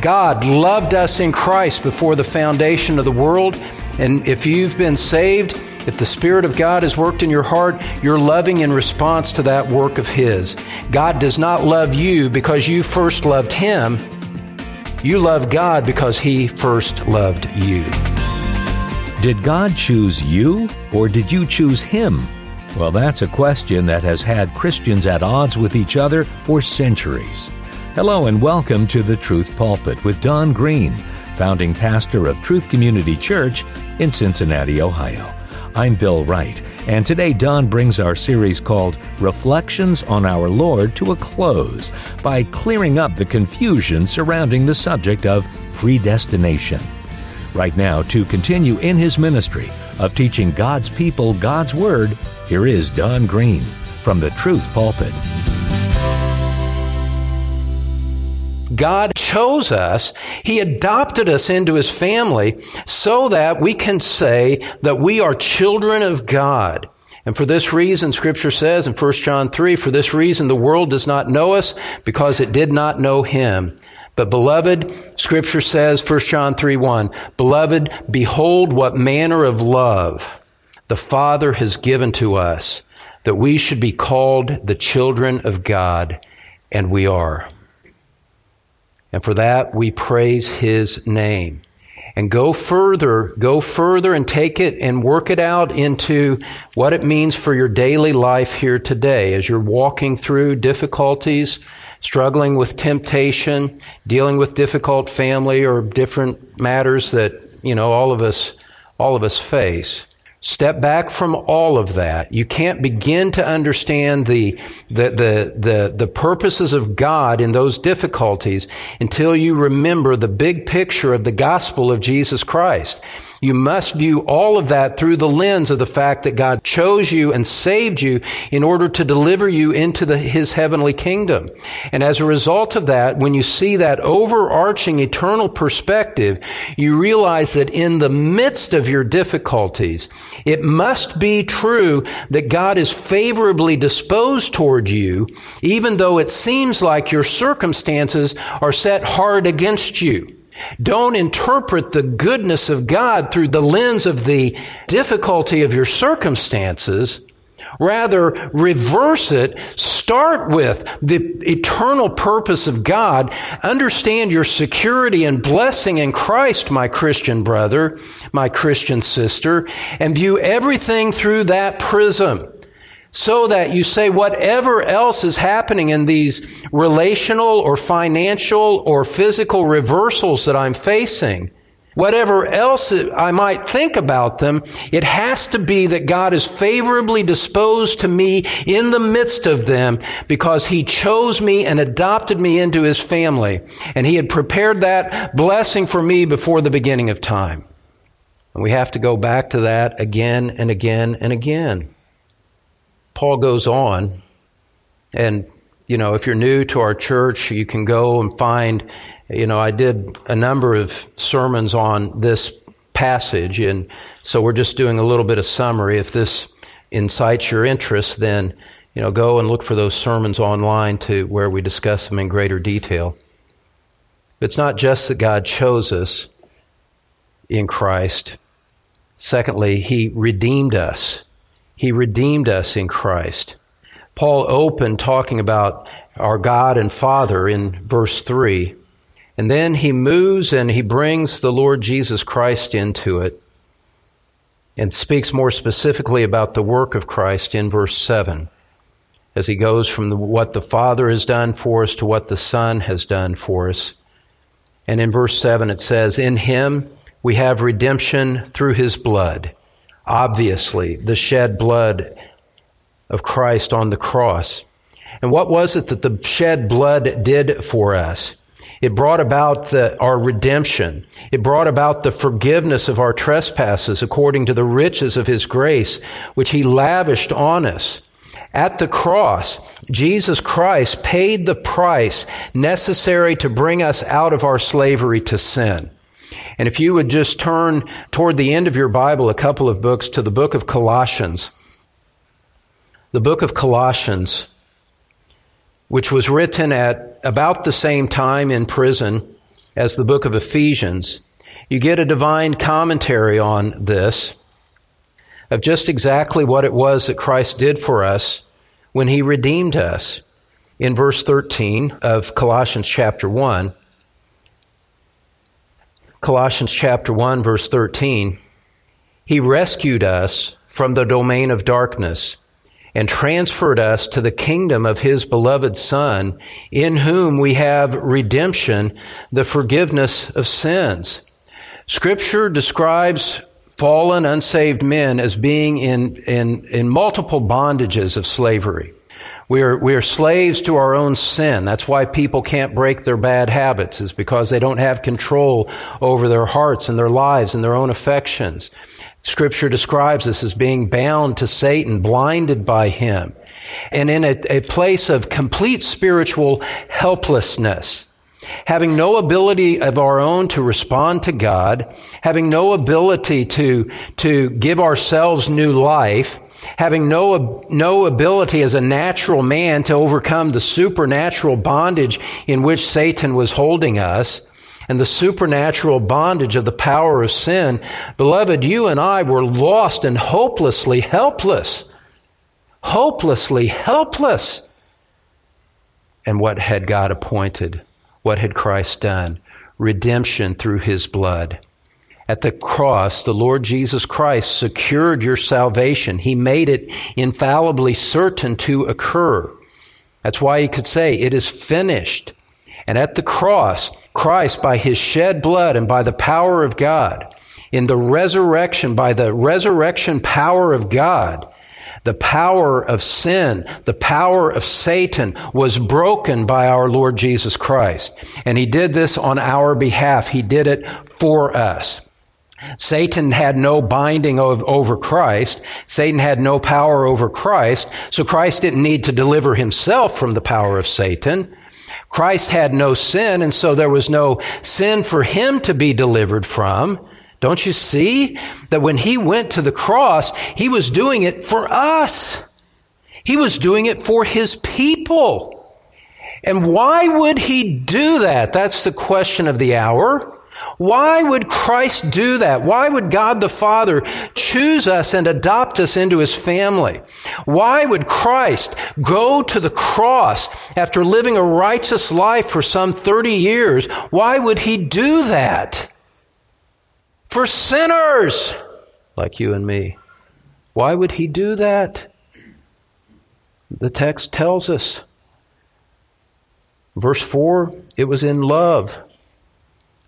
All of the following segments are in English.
God loved us in Christ before the foundation of the world. And if you've been saved, if the Spirit of God has worked in your heart, you're loving in response to that work of His. God does not love you because you first loved Him. You love God because He first loved you. Did God choose you or did you choose Him? Well, that's a question that has had Christians at odds with each other for centuries. Hello and welcome to the Truth Pulpit with Don Green, founding pastor of Truth Community Church in Cincinnati, Ohio. I'm Bill Wright, and today Don brings our series called Reflections on Our Lord to a close by clearing up the confusion surrounding the subject of predestination. Right now, to continue in his ministry of teaching God's people God's Word, here is Don Green from the Truth Pulpit. God chose us. He adopted us into His family so that we can say that we are children of God. And for this reason, Scripture says in 1 John 3, for this reason the world does not know us because it did not know Him. But beloved, Scripture says, 1 John 3 1, Beloved, behold what manner of love the Father has given to us, that we should be called the children of God, and we are. And for that, we praise his name. And go further, go further and take it and work it out into what it means for your daily life here today as you're walking through difficulties, struggling with temptation, dealing with difficult family or different matters that, you know, all of us, all of us face. Step back from all of that. You can't begin to understand the, the, the, the, the, purposes of God in those difficulties until you remember the big picture of the gospel of Jesus Christ. You must view all of that through the lens of the fact that God chose you and saved you in order to deliver you into the, His heavenly kingdom. And as a result of that, when you see that overarching eternal perspective, you realize that in the midst of your difficulties, it must be true that God is favorably disposed toward you, even though it seems like your circumstances are set hard against you. Don't interpret the goodness of God through the lens of the difficulty of your circumstances. Rather, reverse it. Start with the eternal purpose of God. Understand your security and blessing in Christ, my Christian brother, my Christian sister, and view everything through that prism so that you say whatever else is happening in these relational or financial or physical reversals that I'm facing, whatever else I might think about them, it has to be that God is favorably disposed to me in the midst of them because He chose me and adopted me into His family. And He had prepared that blessing for me before the beginning of time. And we have to go back to that again and again and again. Paul goes on, and you know, if you're new to our church, you can go and find, you know, I did a number of sermons on this passage, and so we're just doing a little bit of summary. If this incites your interest, then you know, go and look for those sermons online to where we discuss them in greater detail. It's not just that God chose us in Christ. Secondly, He redeemed us. He redeemed us in Christ. Paul opened talking about our God and Father in verse 3. And then he moves and he brings the Lord Jesus Christ into it and speaks more specifically about the work of Christ in verse 7 as he goes from the, what the Father has done for us to what the Son has done for us. And in verse 7 it says, In him we have redemption through his bload obviously, the shed blood of Christ on the cross. And what was it that the shed blood did for us? It brought about the, our redemption. It brought about the forgiveness of our trespasses according to the riches of His grace, which He lavished on us. At the cross, Jesus Christ paid the price necessary to bring us out of our slavery to sin. And if you would just turn toward the end of your Bible a couple of books to the book of Colossians. The book of Colossians, which was written at about the same time in prison as the book of Ephesians, you get a divine commentary on this of just exactly what it was that Christ did for us when he redeemed us. In verse 13 of Colossians chapter 1, Colossians chapter 1 verse 13, he rescued us from the domain of darkness and transferred us to the kingdom of his beloved Son, in whom we have redemption, the forgiveness of sins. Scripture describes fallen, unsaved men as being in, in, in multiple bondages of slavery. We are, we are slaves to our own sin. That's why people can't break their bad habits, is because they don't have control over their hearts and their lives and their own affections. Scripture describes us as being bound to Satan, blinded by him, and in a, a place of complete spiritual helplessness having no ability of our own to respond to God, having no ability to, to give ourselves new life, having no, no ability as a natural man to overcome the supernatural bondage in which Satan was holding us, and the supernatural bondage of the power of sin, beloved, you and I were lost and hopelessly helpless. Hopelessly helpless. And what had God appointed? What had Christ done? Redemption through his blood. At the cross, the Lord Jesus Christ secured your salvation. He made it infallibly certain to occur. That's why he could say, It is finished. And at the cross, Christ, by his shed blood and by the power of God, in the resurrection, by the resurrection power of God, the power of sin, the power of Satan was broken by our Lord Jesus Christ. And he did this on our behalf. He did it for us. Satan had no binding of, over Christ. Satan had no power over Christ. So Christ didn't need to deliver himself from the power of Satan. Christ had no sin, and so there was no sin for him to be delivered from. Don't you see that when he went to the cross, he was doing it for us? He was doing it for his people. And why would he do that? That's the question of the hour. Why would Christ do that? Why would God the Father choose us and adopt us into his family? Why would Christ go to the cross after living a righteous life for some 30 years? Why would he do that? For sinners like you and me. Why would he do that? The text tells us. Verse 4 it was in love.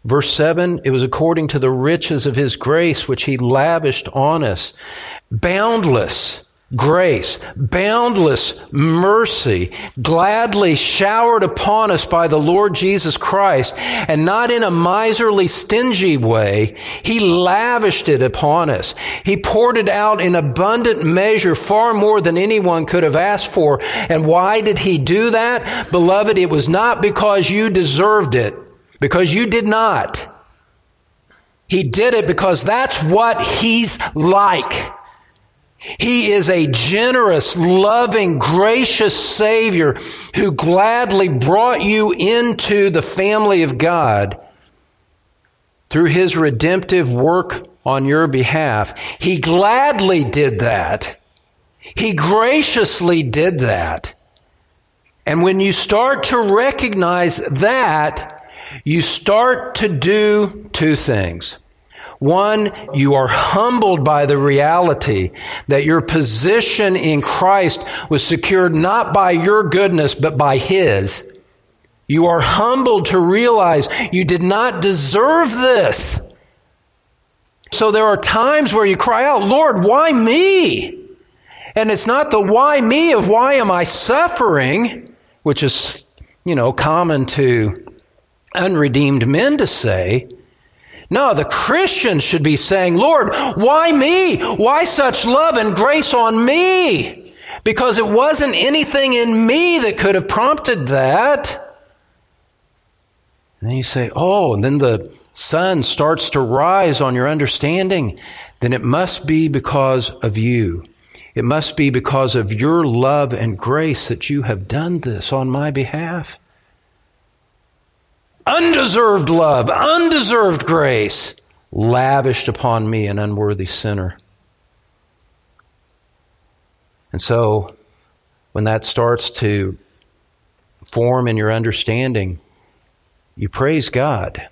Verse 7, it was according to the riches of his grace which he lavished on us. Boundless grace, boundless mercy, gladly showered upon us by the Lord Jesus Christ, and not in a miserly, stingy way. He lavished it upon us. He poured it out in abundant measure, far more than anyone could have asked for. And why did he do that? Beloved, it was not because you deserved it because you did not. He did it because that's what he's like. He is a generous, loving, gracious Savior who gladly brought you into the family of God through his redemptive work on your behalf. He gladly did that. He graciously did that. And when you start to recognize that, you start to do two things. One, you are humbled by the reality that your position in Christ was secured not by your goodness, but by His. You are humbled to realize you did not deserve this. So there are times where you cry out, Lord, why me? And it's not the why me of why am I suffering, which is, you know, common to unredeemed men to say. No, the Christians should be saying, Lord, why me? Why such love and grace on me? Because it wasn't anything in me that could have prompted that. And then you say, oh, and then the sun starts to rise on your understanding. Then it must be because of you. It must be because of your love and grace that you have done this on my behalf. Undeserved love, undeserved grace lavished upon me, an unworthy sinner. And so, when that starts to form in your understanding, you praise God.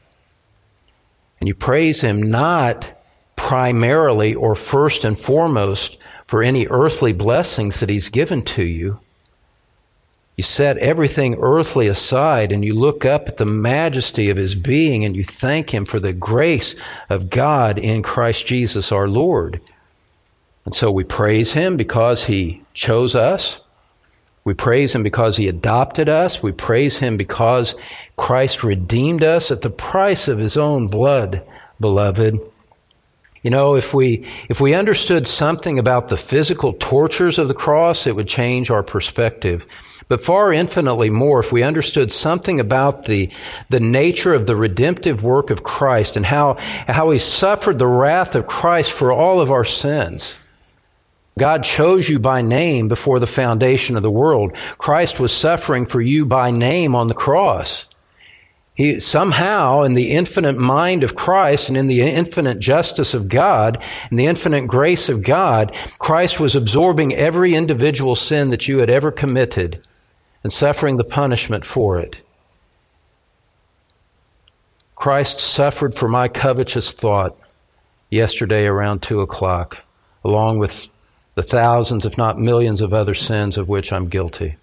And you praise Him not primarily or first and foremost for any earthly blessings that He's given to you. You set everything earthly aside and you look up at the majesty of His being and you thank Him for the grace of God in Christ Jesus our Lord. And so we praise Him because He chose us. We praise Him because He adopted us. We praise Him because Christ redeemed us at the price of His own blood, beloved. You know, if we, if we understood something about the physical tortures of the cross, it would change our perspective. But far infinitely more, if we understood something about the, the nature of the redemptive work of Christ and how, how he suffered the wrath of Christ for all of our sins. God chose you by name before the foundation of the world. Christ was suffering for you by name on the cross. He somehow, in the infinite mind of Christ and in the infinite justice of God and the infinite grace of God, Christ was absorbing every individual sin that you had ever committed and suffering the punishment for it. Christ suffered for my covetous thought yesterday around two o'clock, along with the thousands, if not millions, of other sins of which I'm guilty.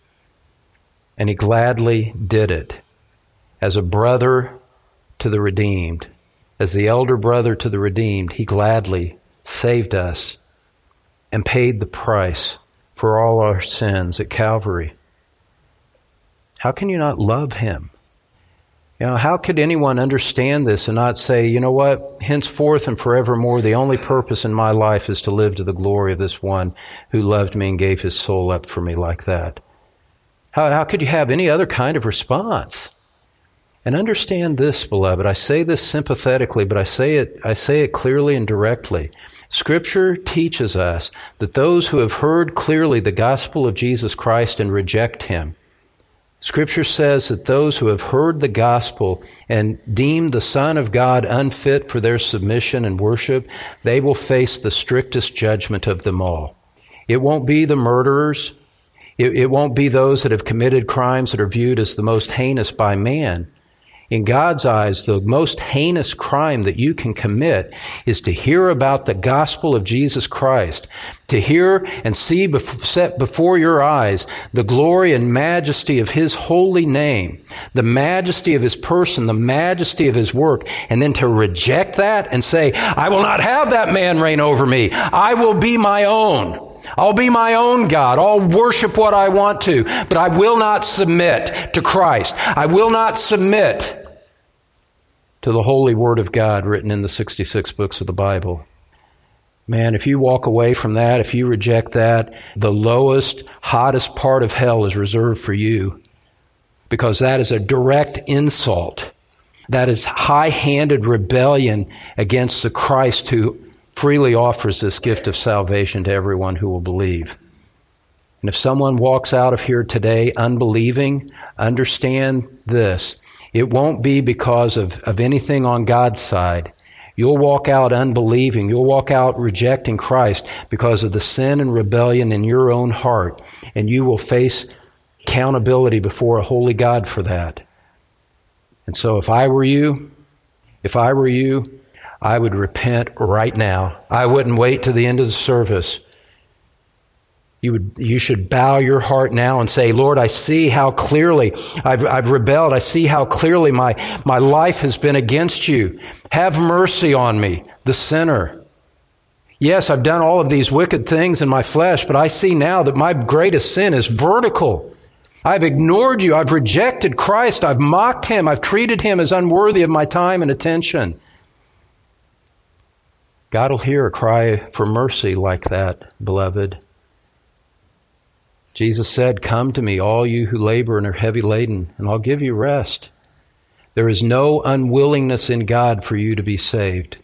And he gladly did it as a brother to the redeemed, as the elder brother to the redeemed, he gladly saved us and paid the price for all our sins at Calvary. How can you not love him? You know, how could anyone understand this and not say, you know what, henceforth and forevermore, the only purpose in my life is to live to the glory of this one who loved me and gave his soul up for me like that? How, how could you have any other kind of response? And understand this, beloved. I say this sympathetically, but I say it, I say it clearly and directly. Scripture teaches us that those who have heard clearly the gospel of Jesus Christ and reject him, Scripture says that those who have heard the gospel and deemed the Son of God unfit for their submission and worship, they will face the strictest judgment of them all. It won't be the murderers. It, it won't be those that have committed crimes that are viewed as the most heinous by man. In God's eyes, the most heinous crime that you can commit is to hear about the gospel of Jesus Christ, to hear and see set before your eyes the glory and majesty of His holy name, the majesty of His person, the majesty of His work, and then to reject that and say, I will not have that man reign over me. I will be my own. I'll be my own God. I'll worship what I want to, but I will not submit to Christ. I will not submit to the holy word of God written in the 66 books of the Bible. Man, if you walk away from that, if you reject that, the lowest, hottest part of hell is reserved for you because that is a direct insult. That is high handed rebellion against the Christ who freely offers this gift of salvation to everyone who will believe. And if someone walks out of here today unbelieving, understand this it won't be because of, of anything on God's side. You'll walk out unbelieving. You'll walk out rejecting Christ because of the sin and rebellion in your own heart. And you will face accountability before a holy God for that. And so if I were you, if I were you, I would repent right now. I wouldn't wait to the end of the service. You, would, you should bow your heart now and say, Lord, I see how clearly I've, I've rebelled. I see how clearly my, my life has been against you. Have mercy on me, the sinner. Yes, I've done all of these wicked things in my flesh, but I see now that my greatest sin is vertical. I've ignored you. I've rejected Christ. I've mocked him. I've treated him as unworthy of my time and attention. God will hear a cry for mercy like that, beloved. Jesus said, Come to me, all you who labor and are heavy laden, and I'll give you rest. There is no unwillingness in God for you to be saved.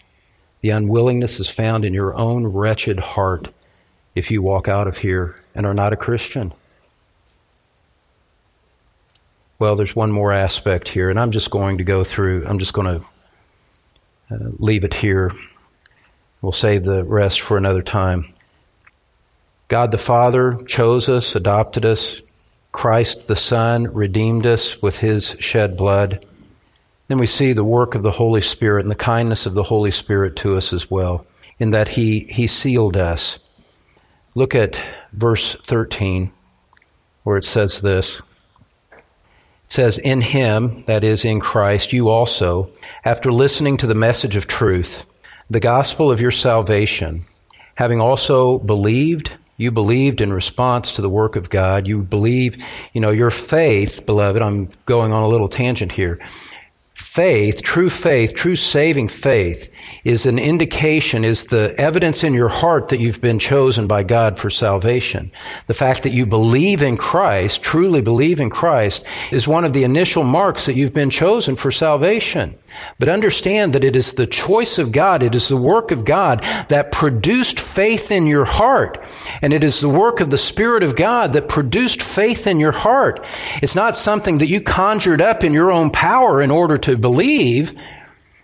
The unwillingness is found in your own wretched heart if you walk out of here and are not a Christian. well, there's one more aspect here, and I'm just going to go through, I'm just going to uh, leave it here. We'll save the rest for another time. God the Father chose us, adopted us. Christ the Son redeemed us with his shed blood. Then we see the work of the Holy Spirit and the kindness of the Holy Spirit to us as well, in that he, he sealed us. Look at verse 13, where it says this. It says, In him, that is, in Christ, you also, after listening to the message of truth, the gospel of your salvation, having also believed, you believed in response to the work of God. You believe, you know, your faith, beloved, I'm going on a little tangent here faith, true faith, true saving faith, is an indication, is the evidence in your heart that you've been chosen by God for salvation. The fact that you believe in Christ, truly believe in Christ, is one of the initial marks that you've been chosen for salvation. But understand that it is the choice of God, it is the work of God that produced faith in your heart. And it is the work of the Spirit of God that produced faith in your heart. It's not something that you conjured up in your own power in order to believe.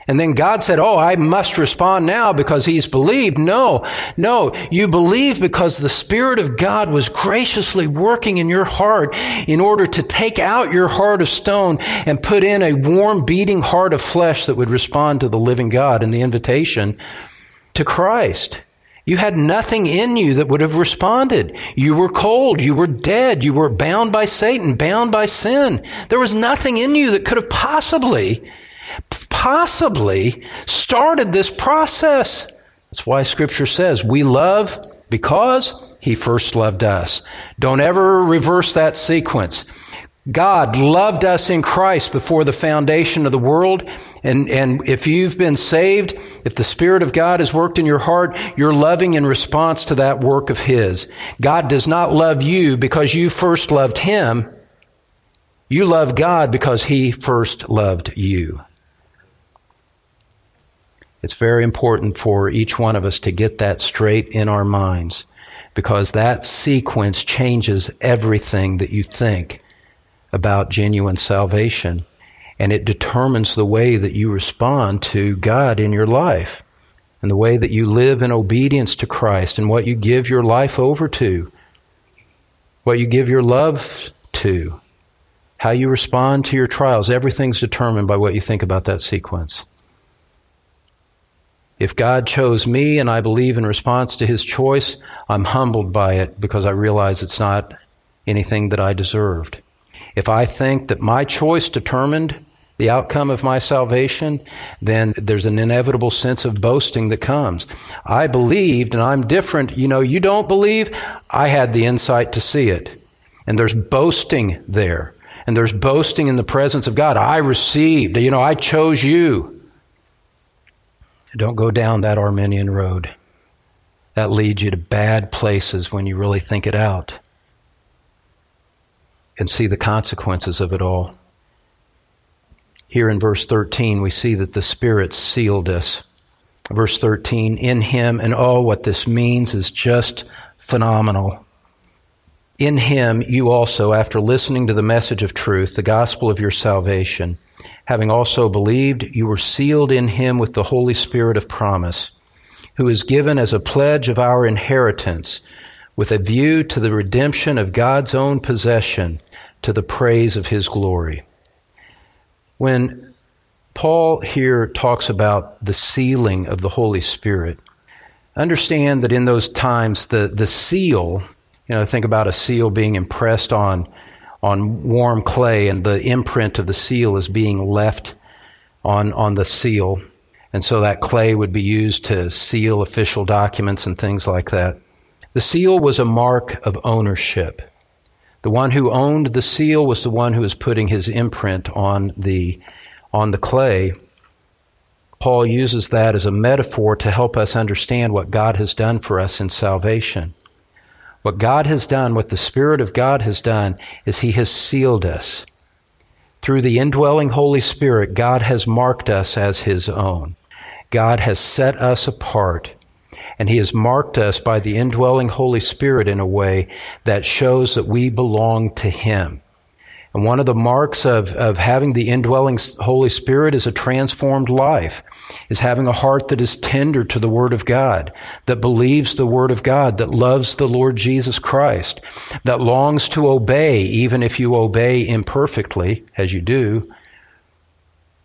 And then God said, Oh, I must respond now because he's believed. No, no, you believe because the Spirit of God was graciously working in your heart in order to take out your heart of stone and put in a warm, beating heart of flesh that would respond to the living God and the invitation to Christ. You had nothing in you that would have responded. You were cold. You were dead. You were bound by Satan, bound by sin. There was nothing in you that could have possibly possibly started this process. That's why scripture says we love because he first loved us. Don't ever reverse that sequence. God loved us in Christ before the foundation of the world. And, and if you've been saved, if the Spirit of God has worked in your heart, you're loving in response to that work of His. God does not love you because you first loved Him. You love God because He first loved you. It's very important for each one of us to get that straight in our minds because that sequence changes everything that you think about genuine salvation and it determines the way that you respond to God in your life and the way that you live in obedience to Christ and what you give your life over to, what you give your love to, how you respond to your trials. Everything's determined by what you think about that sequence. If God chose me and I believe in response to his choice, I'm humbled by it because I realize it's not anything that I deserved. If I think that my choice determined the outcome of my salvation, then there's an inevitable sense of boasting that comes. I believed and I'm different. You know, you don't believe. I had the insight to see it. And there's boasting there. And there's boasting in the presence of God. I received. You know, I chose you. Don't go down that Arminian road. That leads you to bad places when you really think it out and see the consequences of it all. Here in verse 13, we see that the Spirit sealed us. Verse 13, in Him, and oh, what this means is just phenomenal. In Him, you also, after listening to the message of truth, the gospel of your salvation, having also believed, you were sealed in him with the Holy Spirit of promise, who is given as a pledge of our inheritance, with a view to the redemption of God's own possession, to the praise of his glory. When Paul here talks about the sealing of the Holy Spirit, understand that in those times, the, the seal, you know, think about a seal being impressed on on warm clay, and the imprint of the seal is being left on, on the seal. And so that clay would be used to seal official documents and things like that. The seal was a mark of ownership. The one who owned the seal was the one who was putting his imprint on the, on the clay. Paul uses that as a metaphor to help us understand what God has done for us in salvation. What God has done, what the Spirit of God has done, is He has sealed us. Through the indwelling Holy Spirit, God has marked us as His own. God has set us apart, and He has marked us by the indwelling Holy Spirit in a way that shows that we belong to Him. And one of the marks of, of having the indwelling Holy Spirit is a transformed life, is having a heart that is tender to the Word of God, that believes the Word of God, that loves the Lord Jesus Christ, that longs to obey, even if you obey imperfectly, as you do,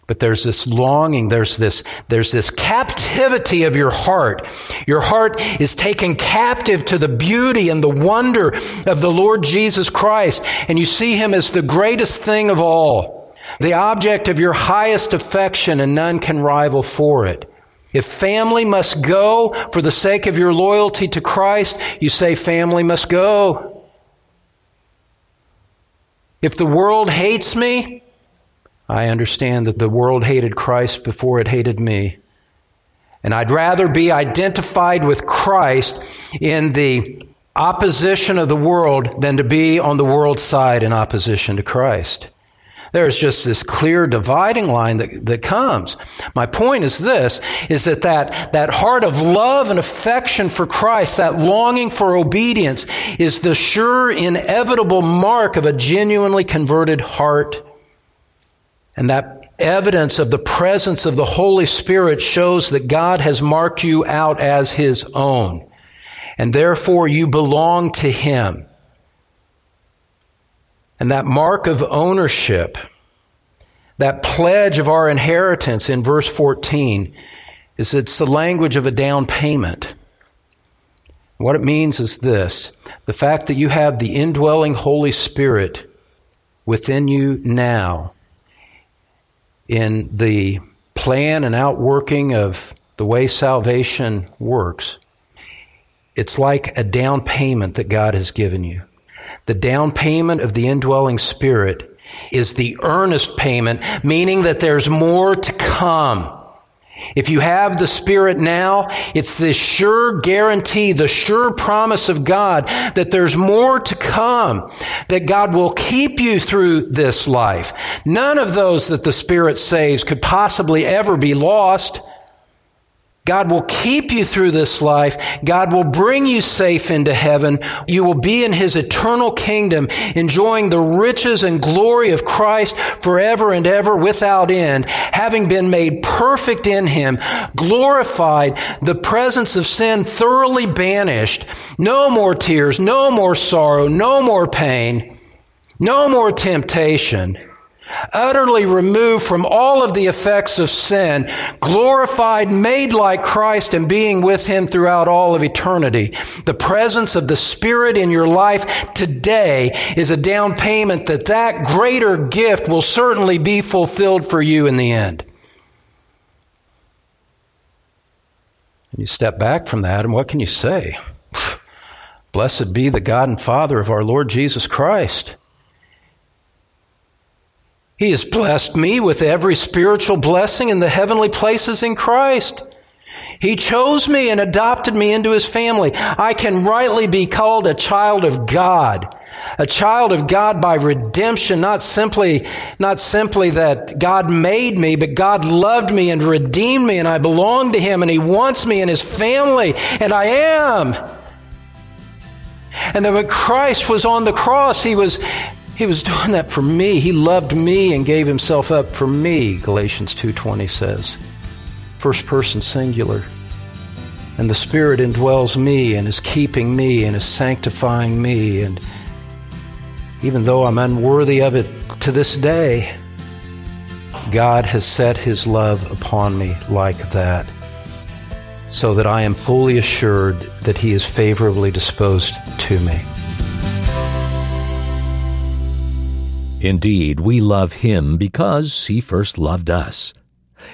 but there's this longing, there's this, there's this captivity of your heart. Your heart is taken captive to the beauty and the wonder of the Lord Jesus Christ, and you see Him as the greatest thing of all, the object of your highest affection, and none can rival for it. If family must go for the sake of your loyalty to Christ, you say family must go. If the world hates me, I understand that the world hated Christ before it hated me. And I'd rather be identified with Christ in the opposition of the world than to be on the world's side in opposition to Christ. There's just this clear dividing line that, that comes. My point is this, is that, that that heart of love and affection for Christ, that longing for obedience is the sure, inevitable mark of a genuinely converted heart and that evidence of the presence of the Holy Spirit shows that God has marked you out as His own. And therefore you belong to Him. And that mark of ownership, that pledge of our inheritance in verse 14, is it's the language of a down payment. What it means is this the fact that you have the indwelling Holy Spirit within you now in the plan and outworking of the way salvation works, it's like a down payment that God has given you. The down payment of the indwelling spirit is the earnest payment, meaning that there's more to come. If you have the Spirit now, it's the sure guarantee, the sure promise of God that there's more to come, that God will keep you through this life. None of those that the Spirit saves could possibly ever be lost. God will keep you through this life. God will bring you safe into heaven. You will be in His eternal kingdom, enjoying the riches and glory of Christ forever and ever without end, having been made perfect in Him, glorified, the presence of sin thoroughly banished, no more tears, no more sorrow, no more pain, no more temptation utterly removed from all of the effects of sin, glorified, made like Christ, and being with Him throughout all of eternity. The presence of the Spirit in your life today is a down payment that that greater gift will certainly be fulfilled for you in the end. And you step back from that, and what can you say? Blessed be the God and Father of our Lord Jesus Christ he has blessed me with every spiritual blessing in the heavenly places in Christ. He chose me and adopted me into his family. I can rightly be called a child of God. A child of God by redemption, not simply, not simply that God made me, but God loved me and redeemed me and I belong to him and he wants me in his family and I am. And then when Christ was on the cross, he was he was doing that for me. He loved me and gave himself up for me, Galatians 2:20 says. First person singular. And the Spirit indwells me and is keeping me and is sanctifying me and even though I'm unworthy of it to this day, God has set his love upon me like that so that I am fully assured that he is favorably disposed to me. Indeed, we love Him because He first loved us.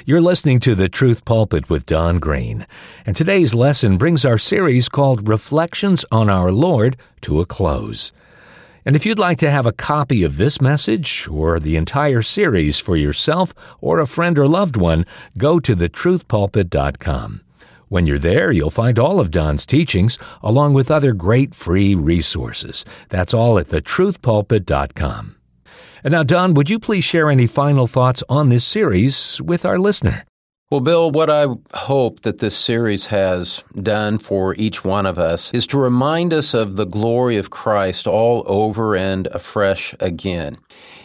You're listening to The Truth Pulpit with Don Green, and today's lesson brings our series called Reflections on Our Lord to a close. And if you'd like to have a copy of this message or the entire series for yourself or a friend or loved one, go to thetruthpulpit.com. When you're there, you'll find all of Don's teachings along with other great free resources. That's all at thetruthpulpit.com. And now, Don, would you please share any final thoughts on this series with our listener? Well, Bill, what I hope that this series has done for each one of us is to remind us of the glory of Christ all over and afresh again.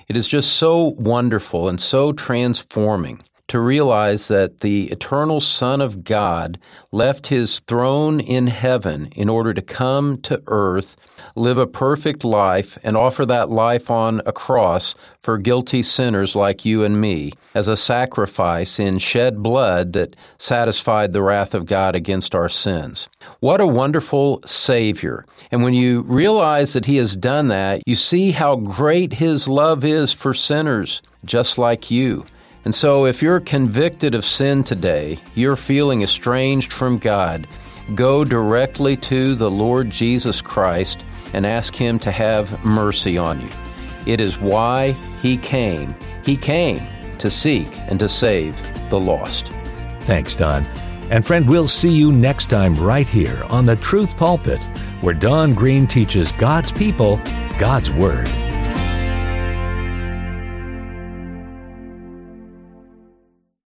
It is just so wonderful and so transforming to realize that the eternal Son of God left his throne in heaven in order to come to earth, live a perfect life, and offer that life on a cross for guilty sinners like you and me as a sacrifice in shed blood that satisfied the wrath of God against our sins. What a wonderful Savior. And when you realize that He has done that, you see how great His love is for sinners just like you. And so, if you're convicted of sin today, you're feeling estranged from God, go directly to the Lord Jesus Christ and ask Him to have mercy on you. It is why He came. He came to seek and to save the lost. Thanks, Don. And friend, we'll see you next time right here on the Truth Pulpit, where Don Green teaches God's people God's Word.